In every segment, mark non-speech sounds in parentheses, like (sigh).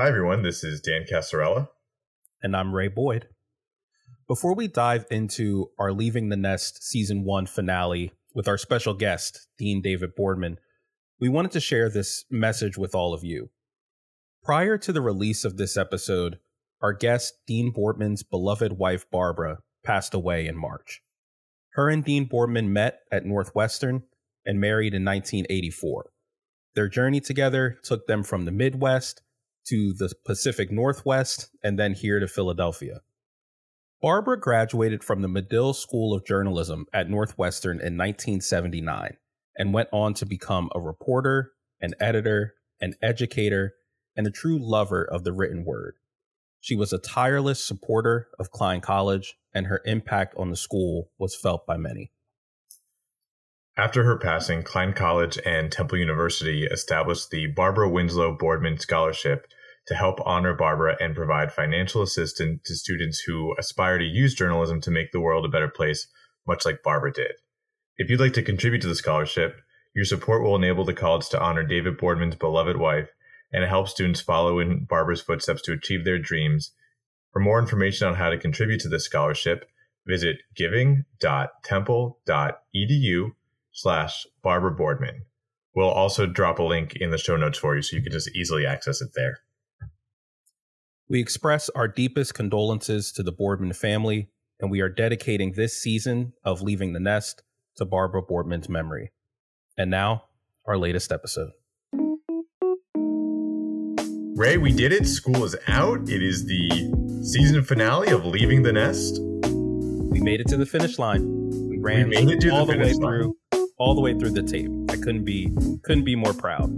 Hi, everyone. This is Dan Casarella. And I'm Ray Boyd. Before we dive into our Leaving the Nest season one finale with our special guest, Dean David Boardman, we wanted to share this message with all of you. Prior to the release of this episode, our guest, Dean Boardman's beloved wife, Barbara, passed away in March. Her and Dean Boardman met at Northwestern and married in 1984. Their journey together took them from the Midwest to the Pacific Northwest and then here to Philadelphia. Barbara graduated from the Medill School of Journalism at Northwestern in 1979 and went on to become a reporter, an editor, an educator, and a true lover of the written word. She was a tireless supporter of Klein College, and her impact on the school was felt by many. After her passing, Klein College and Temple University established the Barbara Winslow Boardman Scholarship to help honor Barbara and provide financial assistance to students who aspire to use journalism to make the world a better place, much like Barbara did. If you'd like to contribute to the scholarship, your support will enable the college to honor David Boardman's beloved wife and help students follow in Barbara's footsteps to achieve their dreams. For more information on how to contribute to this scholarship, visit giving.temple.edu slash Barbara Boardman. We'll also drop a link in the show notes for you so you can just easily access it there. We express our deepest condolences to the Boardman family, and we are dedicating this season of Leaving the Nest to Barbara Boardman's memory. And now, our latest episode. Ray, we did it. School is out. It is the season finale of Leaving the Nest. We made it to the finish line. We ran we all the, the way line. through all the way through the tape. I couldn't be couldn't be more proud.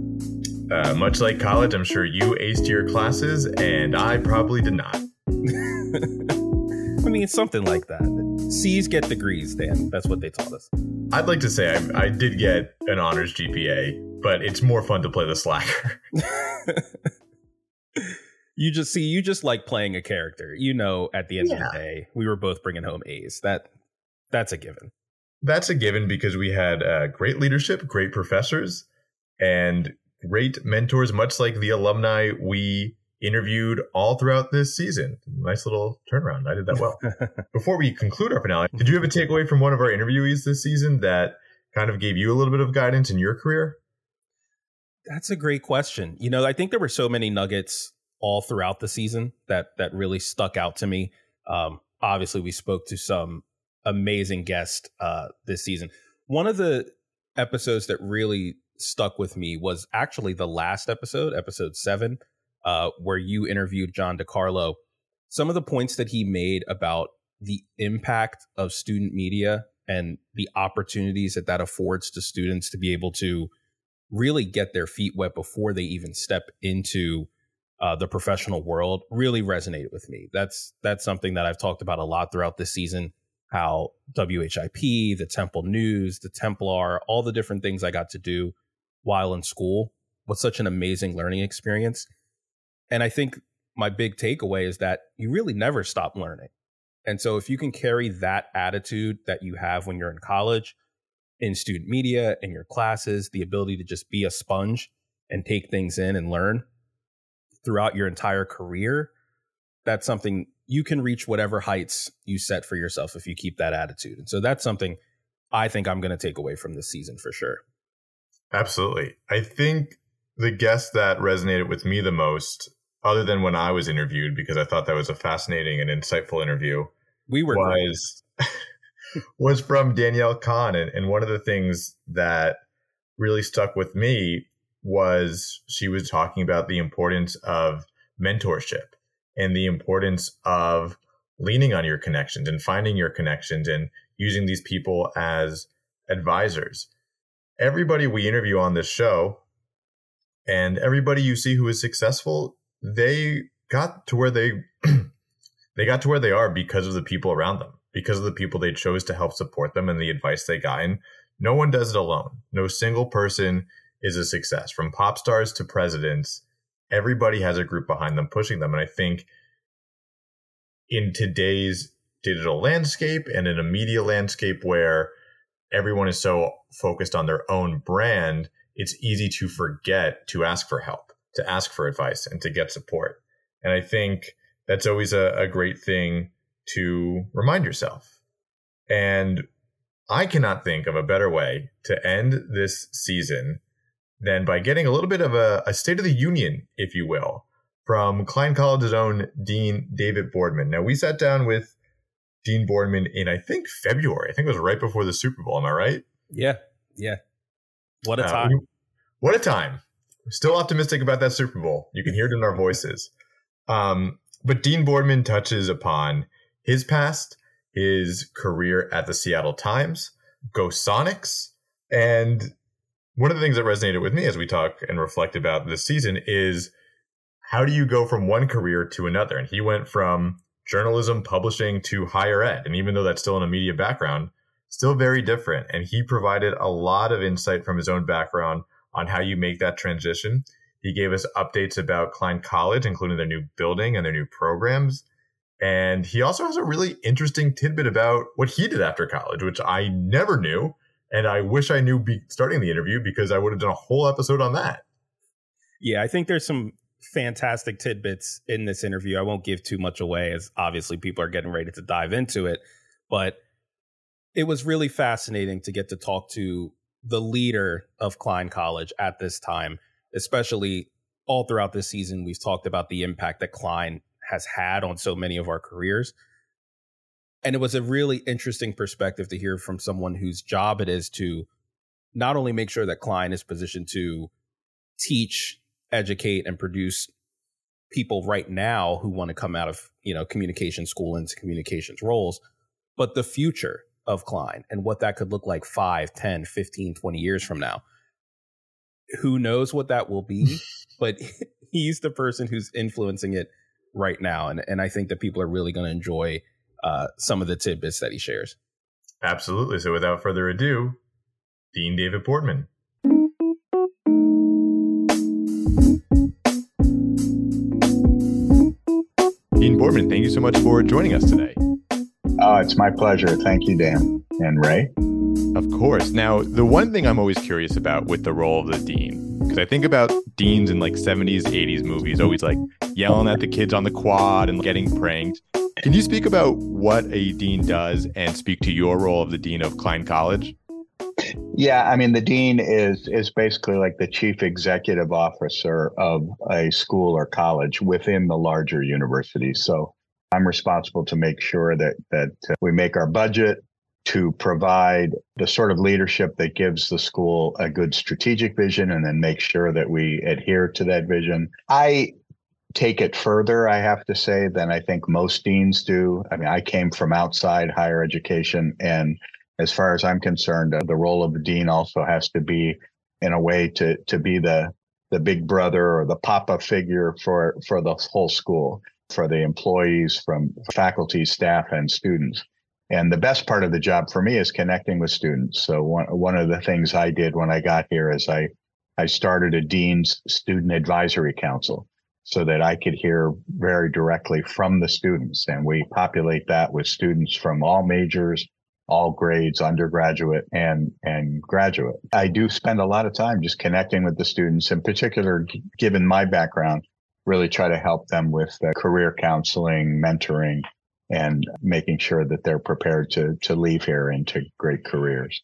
Uh, much like college, I'm sure you aced your classes, and I probably did not. (laughs) I mean, it's something like that. C's get degrees, Dan. That's what they taught us. I'd like to say I, I did get an honors GPA, but it's more fun to play the slacker. (laughs) you just see, you just like playing a character. You know, at the end yeah. of the day, we were both bringing home A's. That that's a given. That's a given because we had uh, great leadership, great professors, and great mentors, much like the alumni we interviewed all throughout this season. Nice little turnaround. I did that well. (laughs) Before we conclude our finale, did you have a takeaway from one of our interviewees this season that kind of gave you a little bit of guidance in your career? That's a great question. You know, I think there were so many nuggets all throughout the season that that really stuck out to me. Um, obviously, we spoke to some amazing guests uh, this season. One of the episodes that really stuck with me was actually the last episode, episode seven, uh, where you interviewed John DeCarlo. Some of the points that he made about the impact of student media and the opportunities that that affords to students to be able to really get their feet wet before they even step into uh, the professional world really resonated with me. That's that's something that I've talked about a lot throughout this season. How WHIP, the Temple News, the Templar, all the different things I got to do while in school was such an amazing learning experience. And I think my big takeaway is that you really never stop learning. And so if you can carry that attitude that you have when you're in college, in student media, in your classes, the ability to just be a sponge and take things in and learn throughout your entire career, that's something you can reach whatever heights you set for yourself if you keep that attitude. And so that's something I think I'm going to take away from this season for sure. Absolutely. I think the guest that resonated with me the most, other than when I was interviewed, because I thought that was a fascinating and insightful interview, we were was (laughs) was from Danielle Kahn, and, and one of the things that really stuck with me was she was talking about the importance of mentorship and the importance of leaning on your connections and finding your connections and using these people as advisors everybody we interview on this show and everybody you see who is successful, they got to where they (clears throat) they got to where they are because of the people around them, because of the people they chose to help support them and the advice they got. And no one does it alone. No single person is a success. From pop stars to presidents, everybody has a group behind them pushing them. And I think in today's digital landscape and in a media landscape where everyone is so focused on their own brand, it's easy to forget to ask for help. to ask for advice and to get support. And I think that's always a, a great thing to remind yourself. And I cannot think of a better way to end this season than by getting a little bit of a, a State of the Union, if you will, from Klein College's own Dean David Boardman. Now, we sat down with Dean Boardman in, I think, February. I think it was right before the Super Bowl. Am I right? Yeah. Yeah. What a uh, time. What a time. We're still optimistic about that Super Bowl. You can hear it in our voices. Um, but Dean Boardman touches upon his past, his career at the Seattle Times, Go Sonics, and one of the things that resonated with me as we talk and reflect about this season is how do you go from one career to another? And he went from journalism, publishing to higher ed. And even though that's still in a media background, still very different. And he provided a lot of insight from his own background on how you make that transition. He gave us updates about Klein College, including their new building and their new programs. And he also has a really interesting tidbit about what he did after college, which I never knew. And I wish I knew be- starting the interview because I would have done a whole episode on that. Yeah, I think there's some fantastic tidbits in this interview. I won't give too much away as obviously people are getting ready to dive into it. But it was really fascinating to get to talk to the leader of Klein College at this time, especially all throughout this season. We've talked about the impact that Klein has had on so many of our careers. And it was a really interesting perspective to hear from someone whose job it is to not only make sure that Klein is positioned to teach, educate, and produce people right now who want to come out of, you know, communication school into communications roles, but the future of Klein and what that could look like 5, 10, 15, 20 years from now. Who knows what that will be, (laughs) but (laughs) he's the person who's influencing it right now. And, and I think that people are really going to enjoy uh, some of the tidbits that he shares. Absolutely. So without further ado, Dean David Boardman. Dean Boardman, thank you so much for joining us today. Oh, it's my pleasure. Thank you, Dan and Ray. Of course. Now, the one thing I'm always curious about with the role of the dean, because I think about deans in like 70s, 80s movies, always like yelling at the kids on the quad and getting pranked. Can you speak about what a dean does and speak to your role of the dean of Klein College? Yeah, I mean the dean is is basically like the chief executive officer of a school or college within the larger university. So I'm responsible to make sure that that uh, we make our budget to provide the sort of leadership that gives the school a good strategic vision and then make sure that we adhere to that vision. I take it further, I have to say, than I think most deans do. I mean, I came from outside higher education, and as far as I'm concerned, uh, the role of the dean also has to be, in a way, to to be the the big brother or the papa figure for for the whole school for the employees from faculty, staff, and students. And the best part of the job for me is connecting with students. So one, one of the things I did when I got here is I, I started a Dean's Student Advisory Council so that I could hear very directly from the students. And we populate that with students from all majors, all grades, undergraduate and, and graduate. I do spend a lot of time just connecting with the students, in particular, given my background really try to help them with uh, career counseling, mentoring, and making sure that they're prepared to, to leave here into great careers.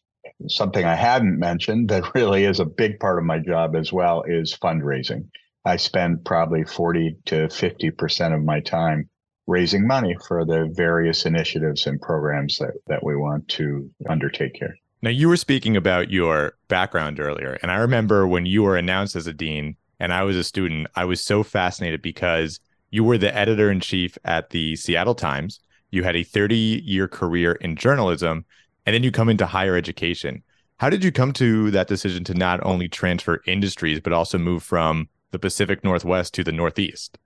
Something I hadn't mentioned that (laughs) really is a big part of my job as well is fundraising. I spend probably 40 to 50% of my time raising money for the various initiatives and programs that, that we want to undertake here. Now, you were speaking about your background earlier, and I remember when you were announced as a dean, and I was a student, I was so fascinated because you were the editor in chief at the Seattle Times. You had a 30 year career in journalism, and then you come into higher education. How did you come to that decision to not only transfer industries, but also move from the Pacific Northwest to the Northeast?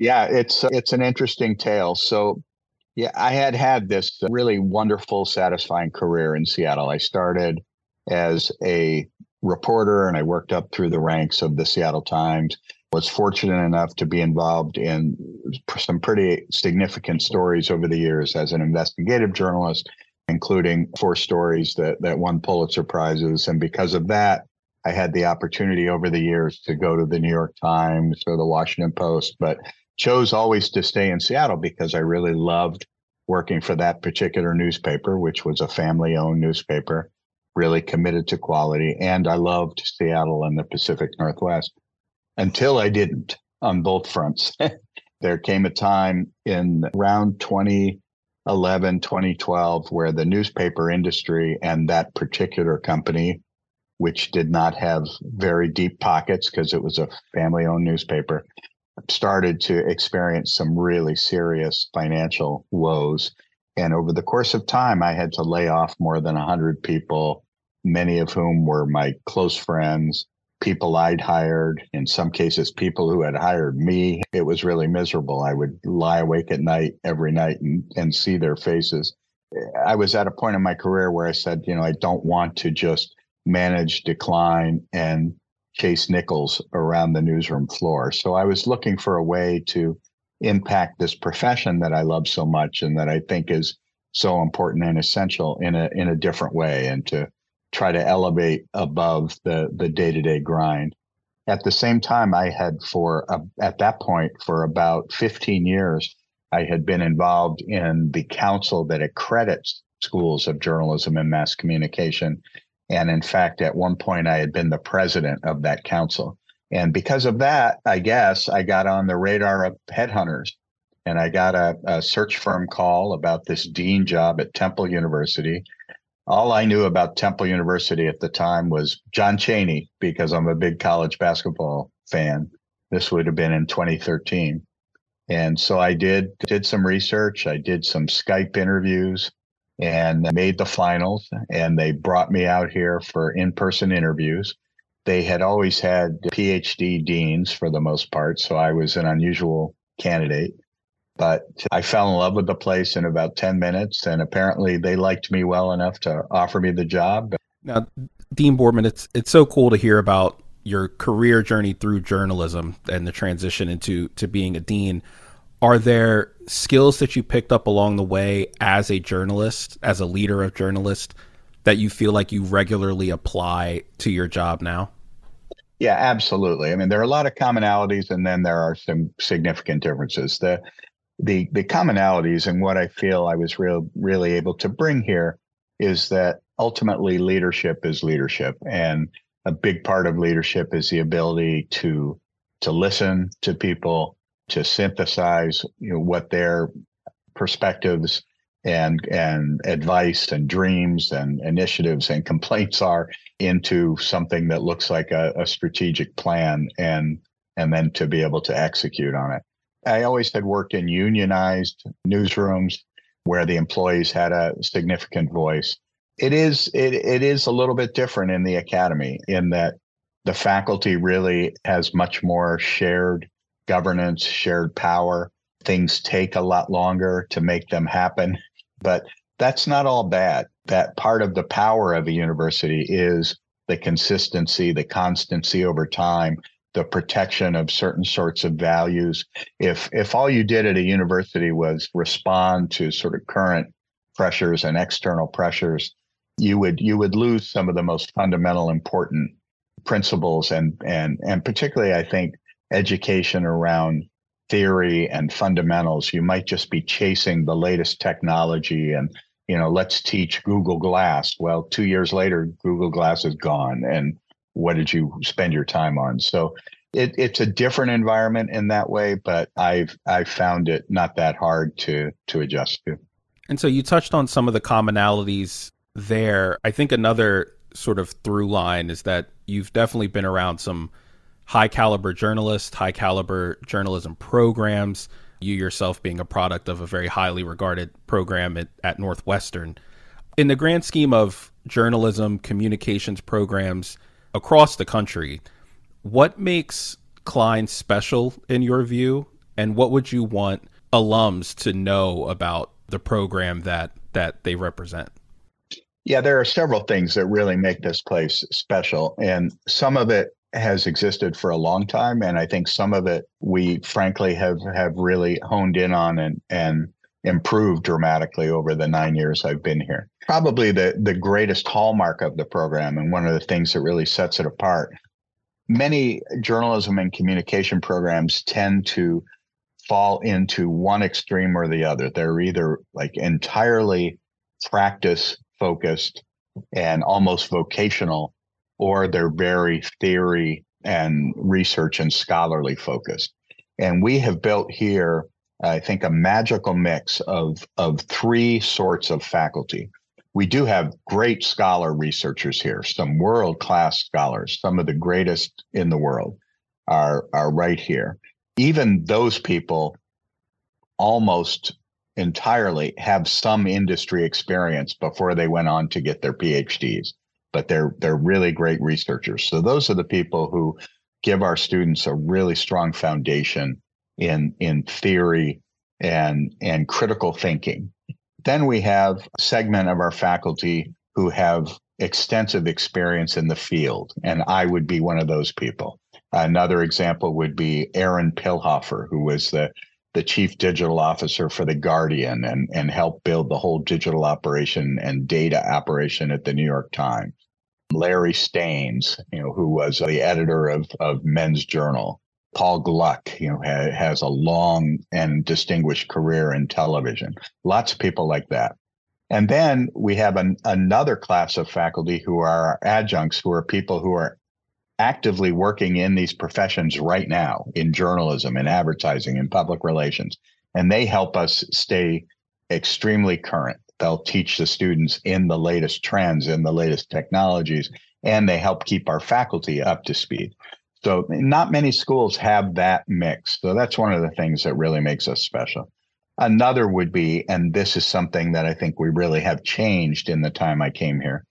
Yeah, it's uh, it's an interesting tale. So, yeah, I had had this really wonderful, satisfying career in Seattle. I started as a reporter and I worked up through the ranks of the Seattle Times. Was fortunate enough to be involved in some pretty significant stories over the years as an investigative journalist, including four stories that, that won Pulitzer Prizes. And because of that, I had the opportunity over the years to go to the New York Times or the Washington Post, but chose always to stay in Seattle because I really loved working for that particular newspaper, which was a family owned newspaper, really committed to quality. And I loved Seattle and the Pacific Northwest until I didn't on both fronts. (laughs) there came a time in around 2011, 2012, where the newspaper industry and that particular company which did not have very deep pockets because it was a family owned newspaper, started to experience some really serious financial woes. And over the course of time, I had to lay off more than 100 people, many of whom were my close friends, people I'd hired, in some cases, people who had hired me. It was really miserable. I would lie awake at night every night and, and see their faces. I was at a point in my career where I said, you know, I don't want to just manage decline and chase nickels around the newsroom floor. So I was looking for a way to impact this profession that I love so much and that I think is so important and essential in a in a different way and to try to elevate above the the day-to-day grind. At the same time I had for uh, at that point for about 15 years I had been involved in the council that accredits schools of journalism and mass communication and in fact, at one point, I had been the president of that council. And because of that, I guess I got on the radar of headhunters. And I got a, a search firm call about this dean job at Temple University. All I knew about Temple University at the time was John Chaney, because I'm a big college basketball fan. This would have been in 2013. And so I did did some research. I did some Skype interviews and made the finals. And they brought me out here for in person interviews. They had always had PhD deans for the most part. So I was an unusual candidate. But I fell in love with the place in about 10 minutes. And apparently they liked me well enough to offer me the job. Now, Dean Boardman, it's, it's so cool to hear about your career journey through journalism and the transition into to being a dean are there skills that you picked up along the way as a journalist, as a leader of journalists, that you feel like you regularly apply to your job now? Yeah, absolutely. I mean, there are a lot of commonalities, and then there are some significant differences. The the the commonalities and what I feel I was real really able to bring here is that ultimately leadership is leadership, and a big part of leadership is the ability to to listen to people, to synthesize you know what their perspectives and and advice and dreams and initiatives and complaints are into something that looks like a, a strategic plan and and then to be able to execute on it. I always had worked in unionized newsrooms where the employees had a significant voice. It is it, it is a little bit different in the academy in that the faculty really has much more shared governance, shared power. Things take a lot longer to make them happen, but that's not all bad. That part of the power of a university is the consistency, the constancy over time, the protection of certain sorts of values. If if all you did at a university was respond to sort of current pressures and external pressures, you would you would lose some of the most fundamental important principles and and and particularly I think education around theory and fundamentals. You might just be chasing the latest technology and, you know, let's teach Google Glass. Well, two years later, Google Glass is gone. And what did you spend your time on? So it, it's a different environment in that way, but I've I've found it not that hard to to adjust to. And so you touched on some of the commonalities there. I think another sort of through line is that you've definitely been around some high caliber journalists, high caliber journalism programs. You yourself being a product of a very highly regarded program at, at Northwestern. In the grand scheme of journalism, communications programs across the country, what makes Klein special in your view? And what would you want alums to know about the program that that they represent? Yeah, there are several things that really make this place special. And some of it has existed for a long time and i think some of it we frankly have have really honed in on and and improved dramatically over the nine years I've been here. Probably the, the greatest hallmark of the program and one of the things that really sets it apart. Many journalism and communication programs tend to fall into one extreme or the other. They're either like entirely practice focused and almost vocational, or they're very theory and research and scholarly focused. And we have built here I think, a magical mix of, of three sorts of faculty. We do have great scholar researchers here, some world class scholars, some of the greatest in the world are, are right here. Even those people almost entirely have some industry experience before they went on to get their PhDs, but they're they're really great researchers. So those are the people who give our students a really strong foundation in in theory and and critical thinking. Then we have a segment of our faculty who have extensive experience in the field, and I would be one of those people. Another example would be Aaron Pilhofer, who was the the chief digital officer for the Guardian and, and helped build the whole digital operation and data operation at the New York Times. Larry Stains, you know, who was the editor of, of Men's Journal. Paul Gluck, you know, ha- has a long and distinguished career in television. Lots of people like that. And then we have an, another class of faculty who are adjuncts, who are people who are actively working in these professions right now in journalism, in advertising, in public relations. And they help us stay extremely current. They'll teach the students in the latest trends, in the latest technologies, and they help keep our faculty up to speed. So not many schools have that mix. So that's one of the things that really makes us special. Another would be, and this is something that I think we really have changed in the time I came here.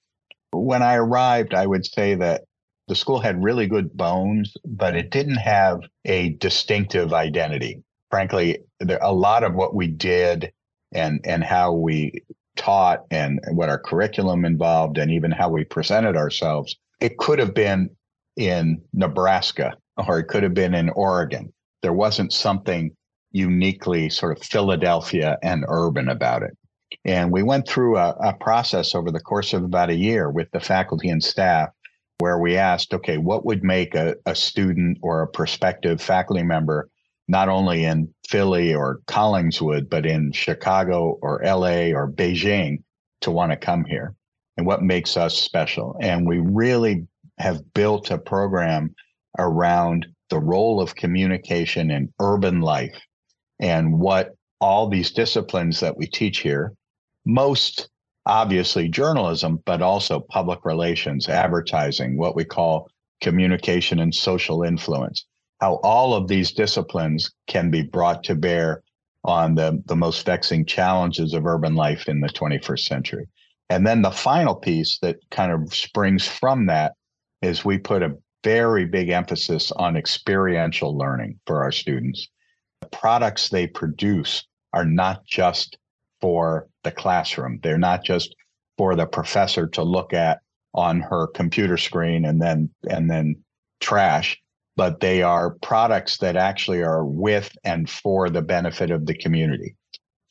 When I arrived, I would say that the school had really good bones, but it didn't have a distinctive identity. Frankly, there, a lot of what we did and and how we taught and what our curriculum involved and even how we presented ourselves, it could have been in Nebraska or it could have been in Oregon. There wasn't something uniquely sort of Philadelphia and urban about it. And we went through a, a, process over the course of about a year with the faculty and staff where we asked, okay, what would make a, a student or a prospective faculty member not only in Philly or Collingswood, but in Chicago or LA or Beijing to want to come here? And what makes us special? And we really have built a program around the role of communication in urban life and what all these disciplines that we teach here, most obviously journalism, but also public relations, advertising, what we call communication and social influence, how all of these disciplines can be brought to bear on the, the most vexing challenges of urban life in the 21st century. And then the final piece that kind of springs from that is we put a very big emphasis on experiential learning for our students. The products they produce are not just for the classroom. They're not just for the professor to look at on her computer screen and then and then trash, but they are products that actually are with and for the benefit of the community.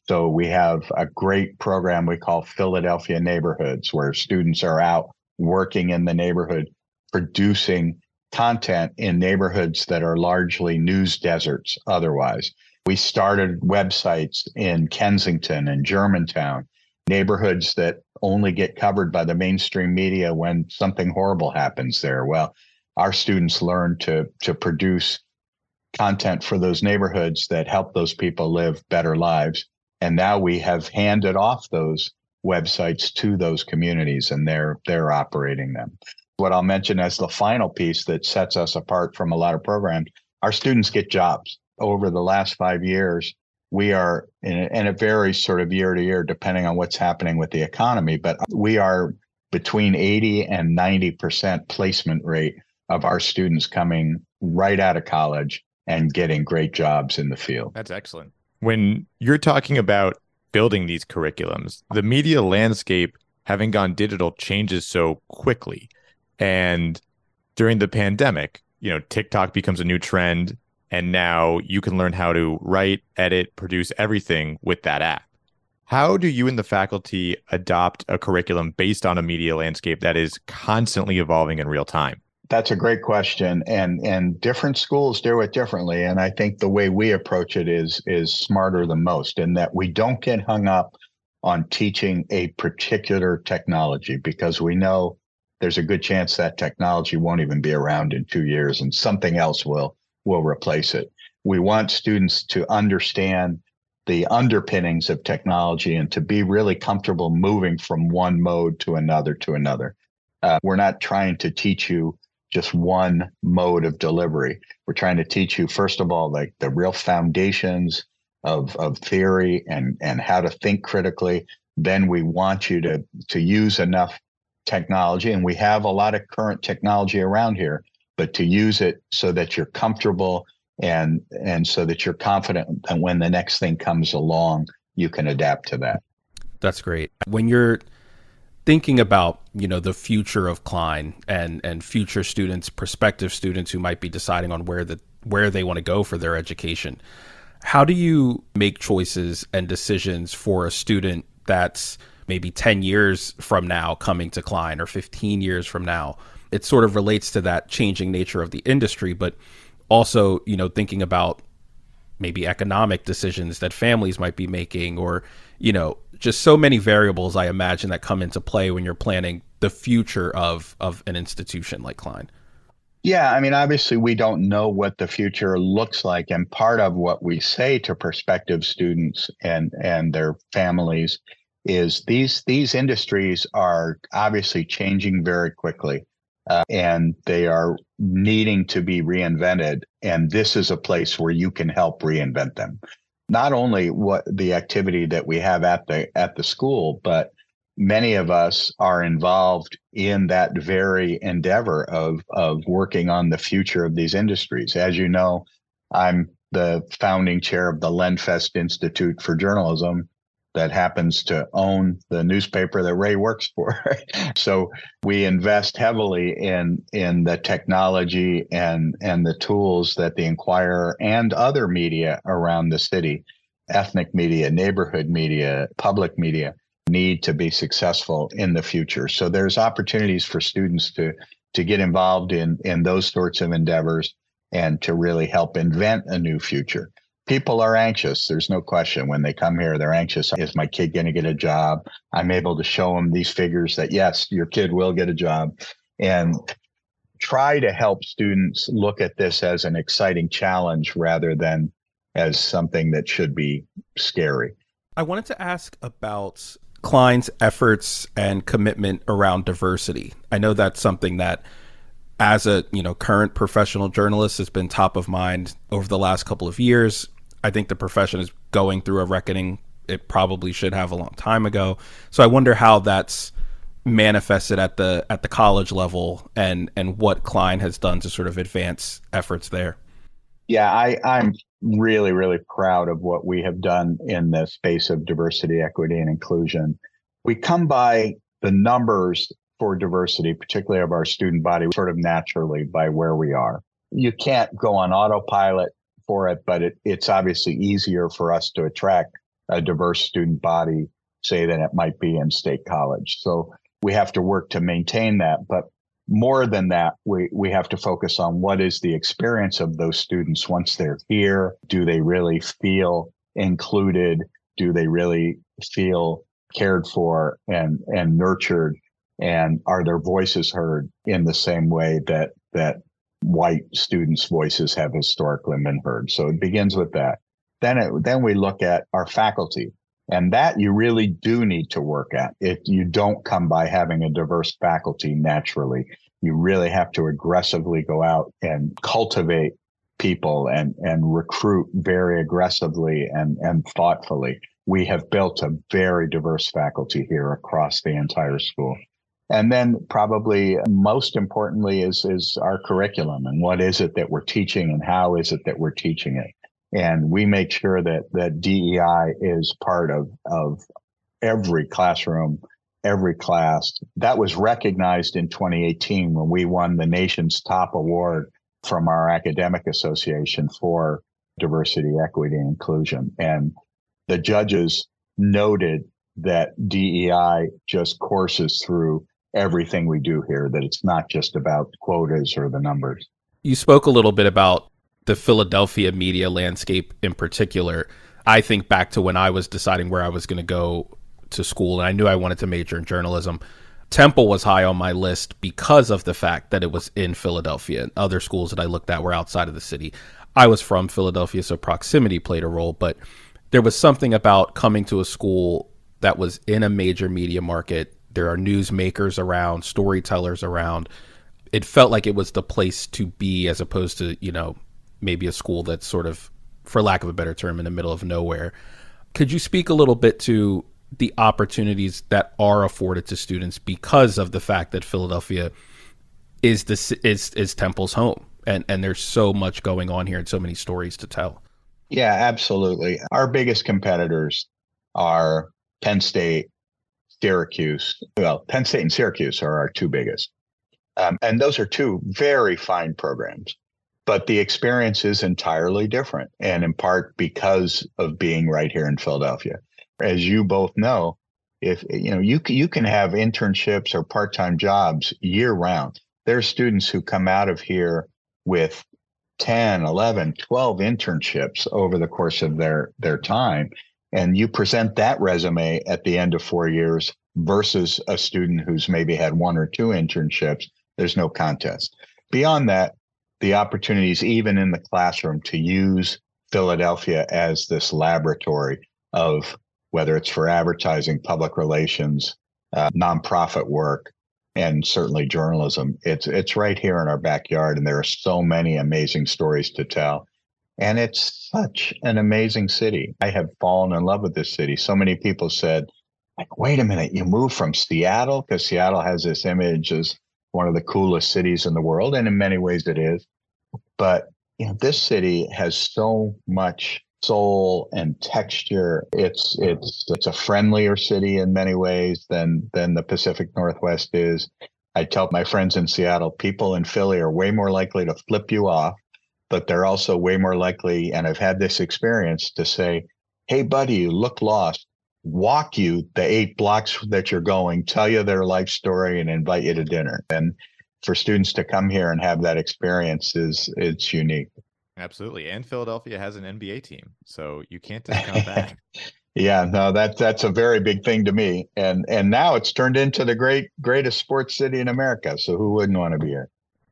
So we have a great program we call Philadelphia Neighborhoods where students are out working in the neighborhood producing content in neighborhoods that are largely news deserts otherwise. We started websites in Kensington and Germantown, neighborhoods that only get covered by the mainstream media when something horrible happens there. Well, our students learn to to produce content for those neighborhoods that help those people live better lives. And now we have handed off those websites to those communities and they're they're operating them what I'll mention as the final piece that sets us apart from a lot of programs, our students get jobs. Over the last five years, we are, and it varies sort of year to year depending on what's happening with the economy, but we are between 80 and 90% placement rate of our students coming right out of college and getting great jobs in the field. That's excellent. When you're talking about building these curriculums, the media landscape having gone digital changes so quickly. And during the pandemic, you know, TikTok becomes a new trend. And now you can learn how to write, edit, produce everything with that app. How do you and the faculty adopt a curriculum based on a media landscape that is constantly evolving in real time? That's a great question, and and different schools do it differently. And I think the way we approach it is is smarter than most, in that we don't get hung up on teaching a particular technology because we know there's a good chance that technology won't even be around in two years, and something else will will replace it. We want students to understand the underpinnings of technology and to be really comfortable moving from one mode to another to another. Uh, we're not trying to teach you just one mode of delivery. We're trying to teach you, first of all, like the real foundations of, of theory and, and how to think critically. Then we want you to, to use enough technology, and we have a lot of current technology around here, but to use it so that you're comfortable and and so that you're confident that when the next thing comes along, you can adapt to that. That's great. When you're thinking about you know the future of Klein and and future students, prospective students who might be deciding on where the where they want to go for their education, how do you make choices and decisions for a student that's maybe 10 years from now coming to Klein or 15 years from now? It sort of relates to that changing nature of the industry, but also, you know, thinking about maybe economic decisions that families might be making or, you know, just so many variables I imagine that come into play when you're planning the future of of an institution like Klein. Yeah, I mean, obviously, we don't know what the future looks like, and part of what we say to prospective students and and their families is these these industries are obviously changing very quickly, uh, and they are needing to be reinvented. And this is a place where you can help reinvent them not only what the activity that we have at the at the school, but many of us are involved in that very endeavor of of working on the future of these industries. As you know, I'm the founding chair of the Lenfest Institute for Journalism, that happens to own the newspaper that Ray works for. (laughs) so we invest heavily in in the technology and and the tools that the Enquirer and other media around the city, ethnic media, neighborhood media, public media need to be successful in the future. So there's opportunities for students to to get involved in in those sorts of endeavors and to really help invent a new future people are anxious. There's no question when they come here, they're anxious. Is my kid going to get a job? I'm able to show them these figures that yes, your kid will get a job. And try to help students look at this as an exciting challenge rather than as something that should be scary. I wanted to ask about Klein's efforts and commitment around diversity. I know that's something that as a you know current professional journalist has been top of mind over the last couple of years I think the profession is going through a reckoning it probably should have a long time ago. So I wonder how that's manifested at the at the college level and and what Klein has done to sort of advance efforts there. Yeah, I, I'm really, really proud of what we have done in the space of diversity, equity, and inclusion. We come by the numbers for diversity, particularly of our student body, sort of naturally by where we are. You can't go on autopilot for it, but it, it's obviously easier for us to attract a diverse student body, say, than it might be in state college. So we have to work to maintain that. But more than that, we, we have to focus on what is the experience of those students once they're here. Do they really feel included? Do they really feel cared for and, and nurtured? And are their voices heard in the same way that, that white students' voices have historically been heard. So it begins with that. Then it, then we look at our faculty, and that you really do need to work at. If you don't come by having a diverse faculty naturally. You really have to aggressively go out and cultivate people and and recruit very aggressively and and thoughtfully. We have built a very diverse faculty here across the entire school. And then probably most importantly is is our curriculum and what is it that we're teaching and how is it that we're teaching it. And we make sure that that DEI is part of of every classroom, every class. That was recognized in 2018 when we won the nation's top award from our academic association for diversity, equity, and inclusion. And the judges noted that DEI just courses through everything we do here, that it's not just about quotas or the numbers. You spoke a little bit about the Philadelphia media landscape in particular. I think back to when I was deciding where I was going to go to school, and I knew I wanted to major in journalism. Temple was high on my list because of the fact that it was in Philadelphia. And Other schools that I looked at were outside of the city. I was from Philadelphia, so proximity played a role, but there was something about coming to a school that was in a major media market. There are newsmakers around, storytellers around. It felt like it was the place to be as opposed to, you know, maybe a school that's sort of, for lack of a better term, in the middle of nowhere. Could you speak a little bit to the opportunities that are afforded to students because of the fact that Philadelphia is the is is Temple's home, and and there's so much going on here and so many stories to tell. Yeah, absolutely. Our biggest competitors are Penn State, Syracuse. Well, Penn State and Syracuse are our two biggest, um, and those are two very fine programs. But the experience is entirely different, and in part because of being right here in Philadelphia as you both know, if you know you you can have internships or part-time jobs year round. There are students who come out of here with 10, 11, 12 internships over the course of their their time and you present that resume at the end of 4 years versus a student who's maybe had one or two internships, there's no contest. Beyond that, the opportunities even in the classroom to use Philadelphia as this laboratory of whether it's for advertising, public relations, uh, nonprofit work, and certainly journalism. It's it's right here in our backyard, and there are so many amazing stories to tell. And it's such an amazing city. I have fallen in love with this city. So many people said, like, wait a minute, you moved from Seattle? Because Seattle has this image as one of the coolest cities in the world, and in many ways it is. But you know, this city has so much soul and texture. It's it's it's a friendlier city in many ways than than the Pacific Northwest is. I tell my friends in Seattle, people in Philly are way more likely to flip you off, but they're also way more likely, and I've had this experience to say, Hey buddy, you look lost. Walk you the eight blocks that you're going, tell you their life story and invite you to dinner. And for students to come here and have that experience is it's unique. Absolutely. And Philadelphia has an NBA team. So you can't (laughs) discount that. yeah, no, that that's a very big thing to me. And and now it's turned into the great greatest sports city in America. So who wouldn't want to be here?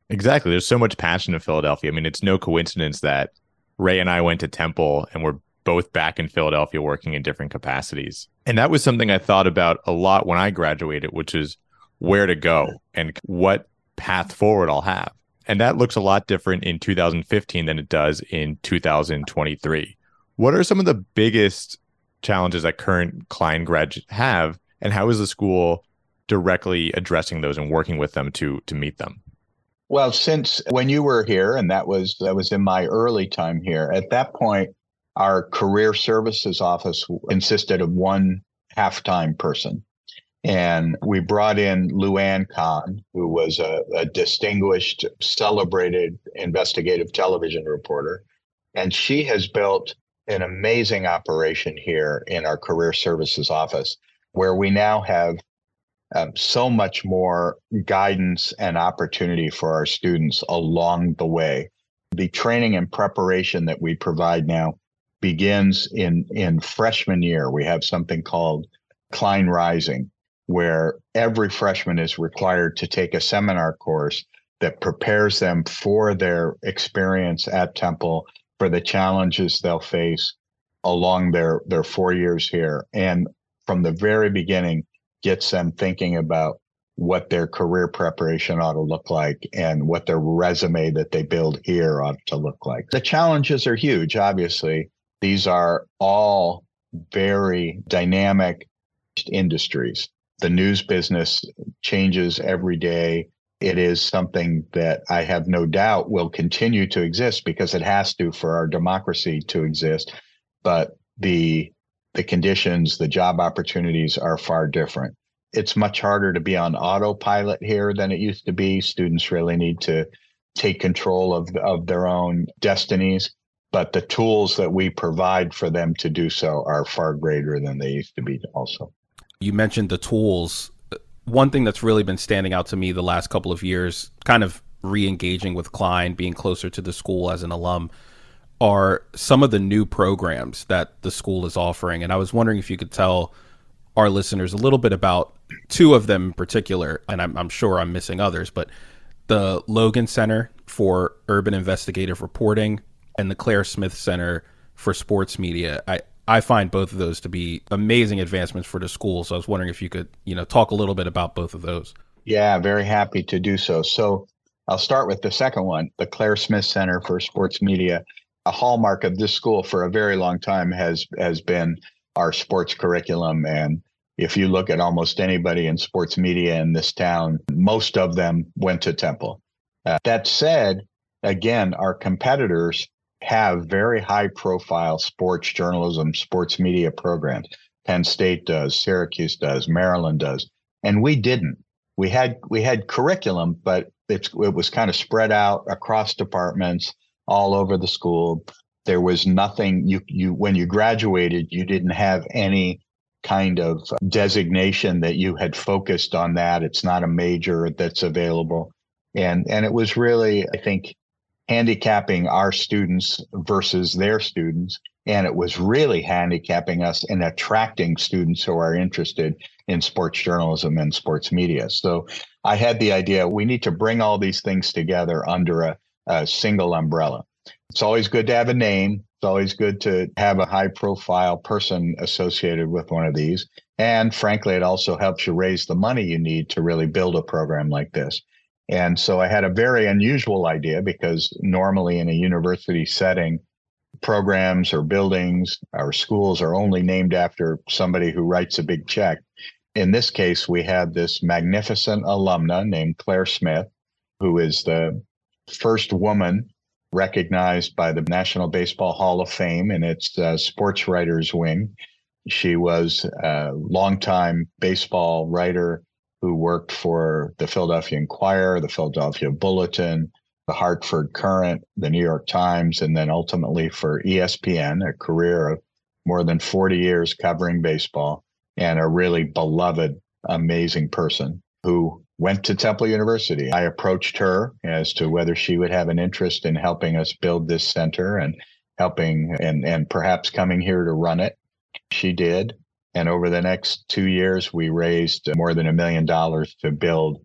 Exactly. There's so much passion in Philadelphia. I mean, it's no coincidence that Ray and I went to Temple and we're both back in Philadelphia working in different capacities. And that was something I thought about a lot when I graduated, which is where to go and what path forward I'll have. And that looks a lot different in 2015 than it does in 2023. What are some of the biggest challenges that current Klein grads have, and how is the school directly addressing those and working with them to to meet them? Well, since when you were here, and that was that was in my early time here. At that point, our career services office consisted of one half-time person, and we brought in LuAnn Cahn, who was a, a, distinguished, celebrated investigative television reporter. And she has built an amazing operation here in our career services office, where we now have um, so much more guidance and opportunity for our students along the way. The training and preparation that we provide now begins in, in freshman year. We have something called Klein Rising, where every freshman is required to take a seminar course that prepares them for their experience at Temple, for the challenges they'll face along their, their four years here. And from the very beginning, gets them thinking about what their career preparation ought to look like and what their resume that they build here ought to look like. The challenges are huge, obviously. These are all very dynamic industries the news business changes every day. It is something that I have no doubt will continue to exist because it has to for our democracy to exist. But the the conditions, the job opportunities are far different. It's much harder to be on autopilot here than it used to be. Students really need to take control of of their own destinies. but the tools that we provide for them to do so are far greater than they used to be also you mentioned the tools one thing that's really been standing out to me the last couple of years kind of re-engaging with klein being closer to the school as an alum are some of the new programs that the school is offering and i was wondering if you could tell our listeners a little bit about two of them in particular and i'm, I'm sure i'm missing others but the logan center for urban investigative reporting and the Claire Smith Center for Sports Media. I, I find both of those to be amazing advancements for the school. So I was wondering if you could, you know, talk a little bit about both of those. Yeah, very happy to do so. So I'll start with the second one, the Claire Smith Center for Sports Media. A hallmark of this school for a very long time has has been our sports curriculum and if you look at almost anybody in sports media in this town, most of them went to Temple. Uh, that said, again, our competitors have very high profile sports journalism, sports media programs. Penn State does, Syracuse does, Maryland does, and we didn't. We had we had curriculum, but it's, it was kind of spread out across departments all over the school. There was nothing you you when you graduated, you didn't have any kind of designation that you had focused on that. It's not a major that's available. And and it was really, I think, handicapping our students versus their students. And it was really handicapping us in attracting students who are interested in sports journalism and sports media. So I had the idea we need to bring all these things together under a, a single umbrella. It's always good to have a name. It's always good to have a high profile person associated with one of these. And frankly, it also helps you raise the money you need to really build a program like this. And so I had a very unusual idea because normally in a university setting, programs or buildings or schools are only named after somebody who writes a big check. In this case, we had this magnificent alumna named Claire Smith, who is the first woman recognized by the National Baseball Hall of Fame in its uh, sports writers wing. She was a longtime baseball writer who worked for the Philadelphia Inquirer, the Philadelphia Bulletin, the Hartford Courant, the New York Times, and then ultimately for ESPN, a career of more than 40 years covering baseball, and a really beloved, amazing person who went to Temple University. I approached her as to whether she would have an interest in helping us build this center and helping and, and perhaps coming here to run it. She did. And over the next two years, we raised more than a million dollars to build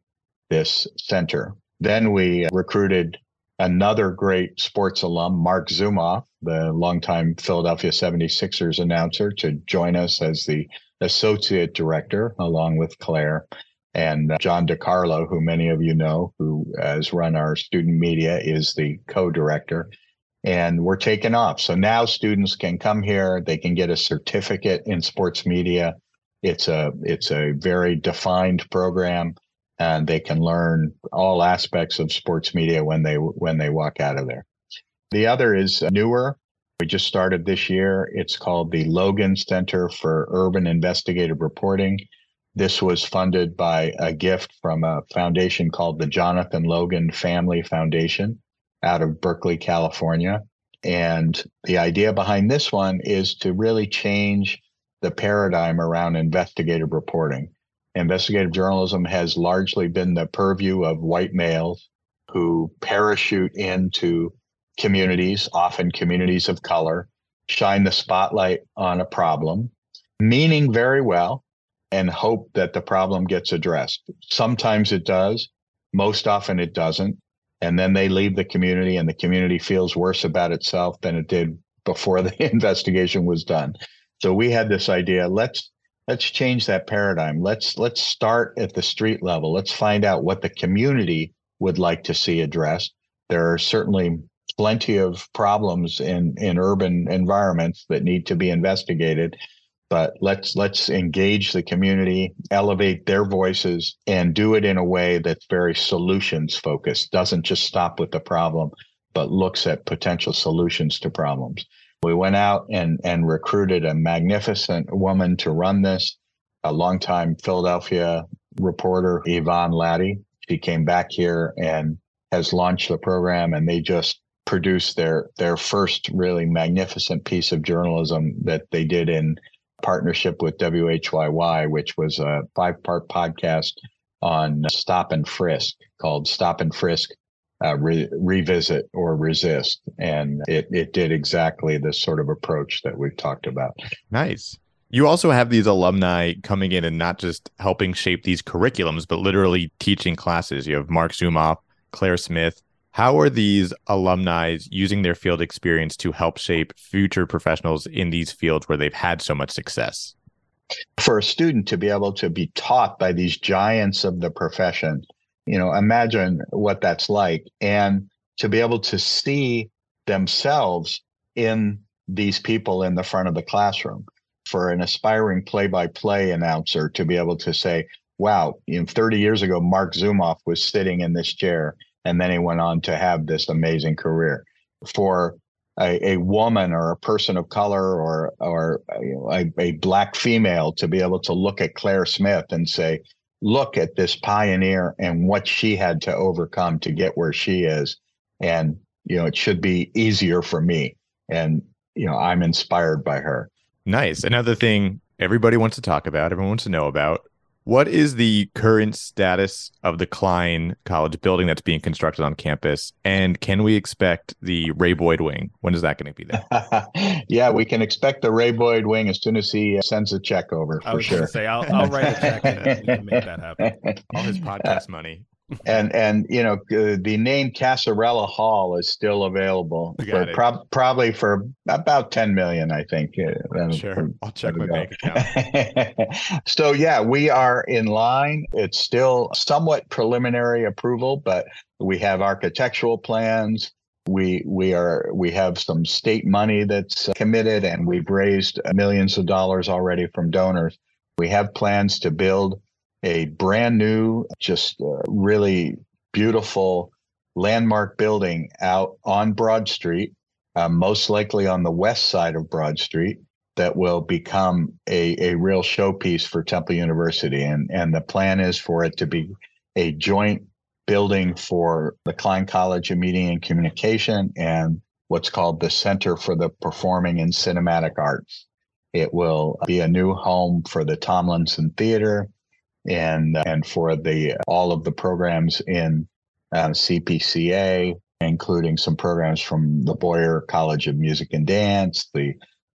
this center. Then we recruited another great sports alum, Marc Zumoff, the longtime Philadelphia 76ers announcer, to join us as the associate director, along with Claire. And uh, John DiCarlo, who many of you know, who has run our student media, is the co director and we're taking off. So now students can come here, they can get a certificate in sports media. It's a it's a very defined program and they can learn all aspects of sports media when they when they walk out of there. The other is newer. We just started this year. It's called the Logan Center for Urban Investigative Reporting. This was funded by a gift from a foundation called the Jonathan Logan Family Foundation out of Berkeley, California. And the idea behind this one is to really change the paradigm around investigative reporting. Investigative journalism has largely been the purview of white males who parachute into communities, often communities of color, shine the spotlight on a problem, meaning very well, and hope that the problem gets addressed. Sometimes it does, most often it doesn't and then they leave the community and the community feels worse about itself than it did before (laughs) the investigation was done. So we had this idea let's let's change that paradigm. Let's let's start at the street level. Let's find out what the community would like to see addressed. There are certainly plenty of problems in in urban environments that need to be investigated but let's let's engage the community elevate their voices and do it in a way that's very solutions focused. Doesn't just stop with the problem but looks at potential solutions to problems. We went out and and recruited a magnificent woman to run this. A longtime philadelphia reporter Yvonne Latty she came back here and has launched the program and they just produced their their first really magnificent piece of journalism that they did in partnership with WHYY, which was a five part podcast on stop and frisk called Stop and Frisk uh, re- Revisit or Resist. And it, it did exactly this sort of approach that we've talked about. Nice. You also have these alumni coming in and not just helping shape these curriculums, but literally teaching classes. You have Marc Zumoff, Claire Smith. How are these alumni using their field experience to help shape future professionals in these fields where they've had so much success? For a student to be able to be taught by these giants of the profession, you know, imagine what that's like. And to be able to see themselves in these people in the front of the classroom for an aspiring play-by-play announcer to be able to say, "Wow, know, 30 years ago, Marc Zumoff was sitting in this chair, and then he went on to have this amazing career." For a, a woman or a person of color or or you know, a, a black female to be able to look at Claire Smith and say, "Look at this pioneer and what she had to overcome to get where she is," and you know, it should be easier for me, and you know, I'm inspired by her. Nice. Another thing everybody wants to talk about, everyone wants to know about. What is the current status of the Klein College building that's being constructed on campus? And can we expect the Ray Boyd wing? When is that going to be there? (laughs) yeah, we can expect the Ray Boyd wing as soon as he uh, sends a check over. For I was sure. going to say, I'll, I'll, write a check and (laughs) make that happen. All his podcast money and and you know uh, the name Casarella Hall is still available for pro- probably for about 10 million I think uh, sure. I'll check my bank account. (laughs) So yeah we are in line. It's still somewhat preliminary approval but we have architectural plans. We we are we have some state money that's committed and we've raised millions of dollars already from donors. We have plans to build a brand new, just uh, really beautiful landmark building out on Broad Street, uh, most likely on the west side of Broad Street, that will become a, a real showpiece for Temple University. And, and the plan is for it to be a joint building for the Klein College of Media and Communication and what's called the Center for the Performing and Cinematic Arts. It will be a new home for the Tomlinson Theater and and for the all of the programs in uh, CPCA, including some programs from the Boyer College of Music and Dance, the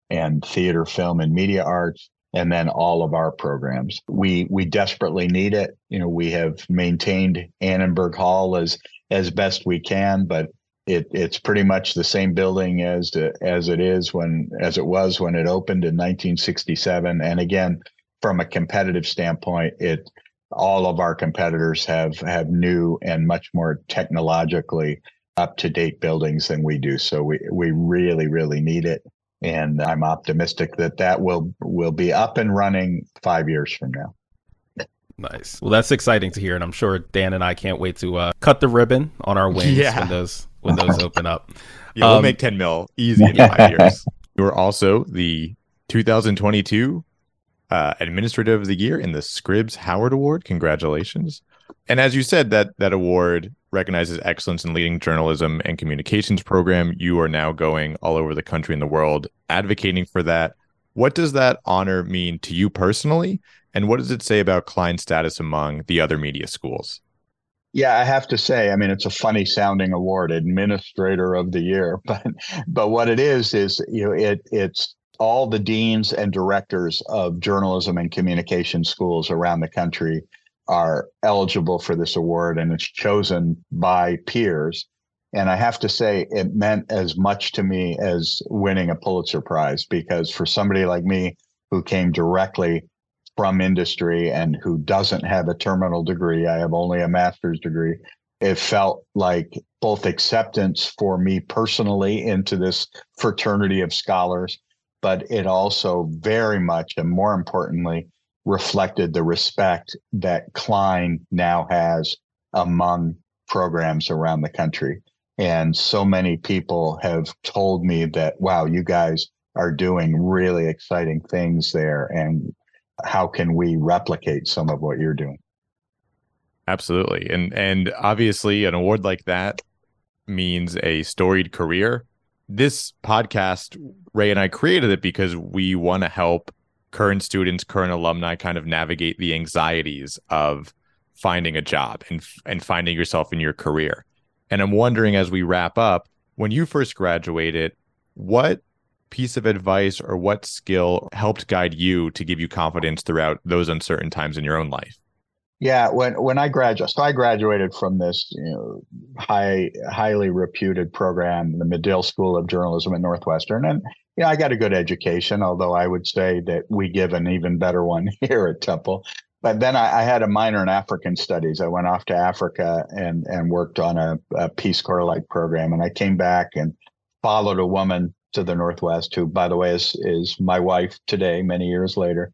and theater, film, and media arts, and then all of our programs. We we desperately need it. You know, we have maintained Annenberg Hall as as best we can, but it, it's pretty much the same building as to, as it is when as it was when it opened in 1967. And again, from a competitive standpoint, it all of our competitors have have new and much more technologically up to date buildings than we do. So we we really really need it, and I'm optimistic that that will will be up and running five years from now. Nice. Well, that's exciting to hear, and I'm sure Dan and I can't wait to uh, cut the ribbon on our wings yeah. when those when those (laughs) open up. Yeah, um, we'll make 10 mil easy in five (laughs) years. You are also the 2022 uh, Administrative of the Year in the Scripps Howard Award. Congratulations! And as you said, that that award recognizes excellence in leading journalism and communications program. You are now going all over the country and the world advocating for that. What does that honor mean to you personally? And what does it say about Klein's status among the other media schools? Yeah, I have to say, I mean, it's a funny sounding award, Administrator of the Year, (laughs) but but what it is is you know it it's all the deans and directors of journalism and communication schools around the country are eligible for this award and it's chosen by peers. And I have to say, it meant as much to me as winning a Pulitzer Prize because for somebody like me who came directly from industry and who doesn't have a terminal degree, I have only a master's degree. It felt like both acceptance for me personally into this fraternity of scholars but it also very much and more importantly reflected the respect that Klein now has among programs around the country. And so many people have told me that, wow, you guys are doing really exciting things there. And how can we replicate some of what you're doing? Absolutely. And and obviously an award like that means a storied career. This podcast, Ray and I created it because we want to help current students, current alumni kind of navigate the anxieties of finding a job and and finding yourself in your career. And I'm wondering as we wrap up, when you first graduated, what piece of advice or what skill helped guide you to give you confidence throughout those uncertain times in your own life? Yeah, when when I graduated, so I graduated from this you know high highly reputed program, the Medill School of Journalism at Northwestern, and you know I got a good education. Although I would say that we give an even better one (laughs) here at Temple. But then I, I had a minor in African studies. I went off to Africa and and worked on a, a Peace Corps like program, and I came back and followed a woman to the Northwest, who, by the way, is is my wife today, many years later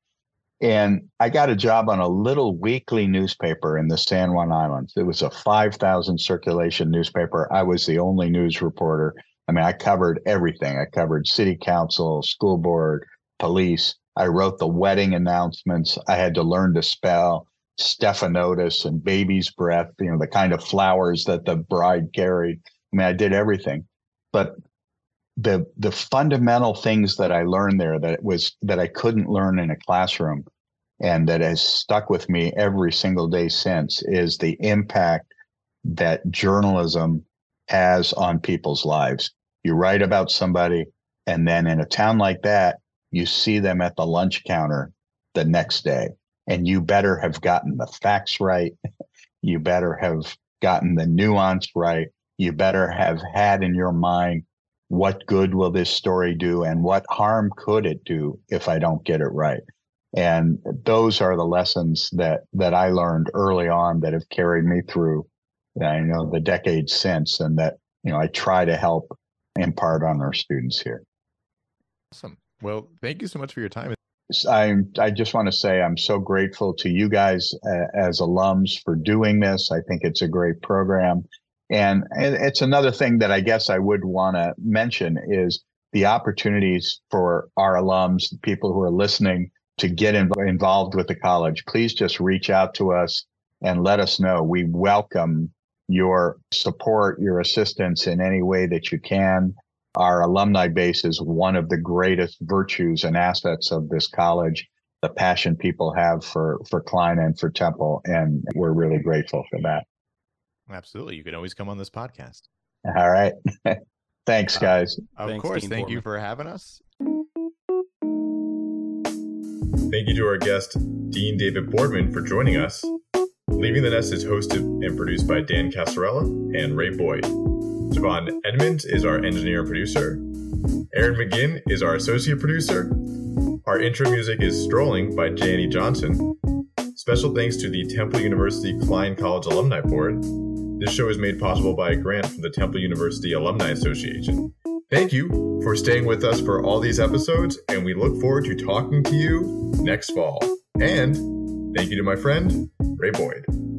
and I got a job on a little weekly newspaper in the San Juan Islands. It was a 5,000 circulation newspaper. I was the only news reporter. I mean, I covered everything. I covered city council, school board, police. I wrote the wedding announcements. I had to learn to spell stephanotis and baby's breath, you know, the kind of flowers that the bride carried. I mean, I did everything. But the the fundamental things that I learned there that was that I couldn't learn in a classroom and that has stuck with me every single day since is the impact that journalism has on people's lives. You write about somebody, and then in a town like that, you see them at the lunch counter the next day, and you better have gotten the facts right. (laughs) You better have gotten the nuance right. You better have had in your mind what good will this story do and what harm could it do if I don't get it right and those are the lessons that that I learned early on that have carried me through you know the decades since and that you know I try to help impart on our students here. Awesome. Well, thank you so much for your time. I I just want to say I'm so grateful to you guys uh, as alums for doing this. I think it's a great program. And it's another thing that I guess I would want to mention is the opportunities for our alums, people who are listening to get involved with the college, please just reach out to us and let us know. We welcome your support, your assistance in any way that you can. Our alumni base is one of the greatest virtues and assets of this college. The passion people have for for Klein and for Temple, and we're really grateful for that. Absolutely, you can always come on this podcast. All right, (laughs) thanks, uh, guys. Uh, of Thanks, course, Dean thank you for having us. Thank you to our guest, Dean David Boardman, for joining us. Leaving the Nest is hosted and produced by Dan Casarella and Ray Boyd. Javon Edmonds is our engineer and producer. Aaron McGinn is our associate producer. Our intro music is Strolling by Janie Johnson. Special thanks to the Temple University Klein College Alumni Board. This show is made possible by a grant from the Temple University Alumni Association. Thank you for staying with us for all these episodes, and we look forward to talking to you next fall. And thank you to my friend, Ray Boyd.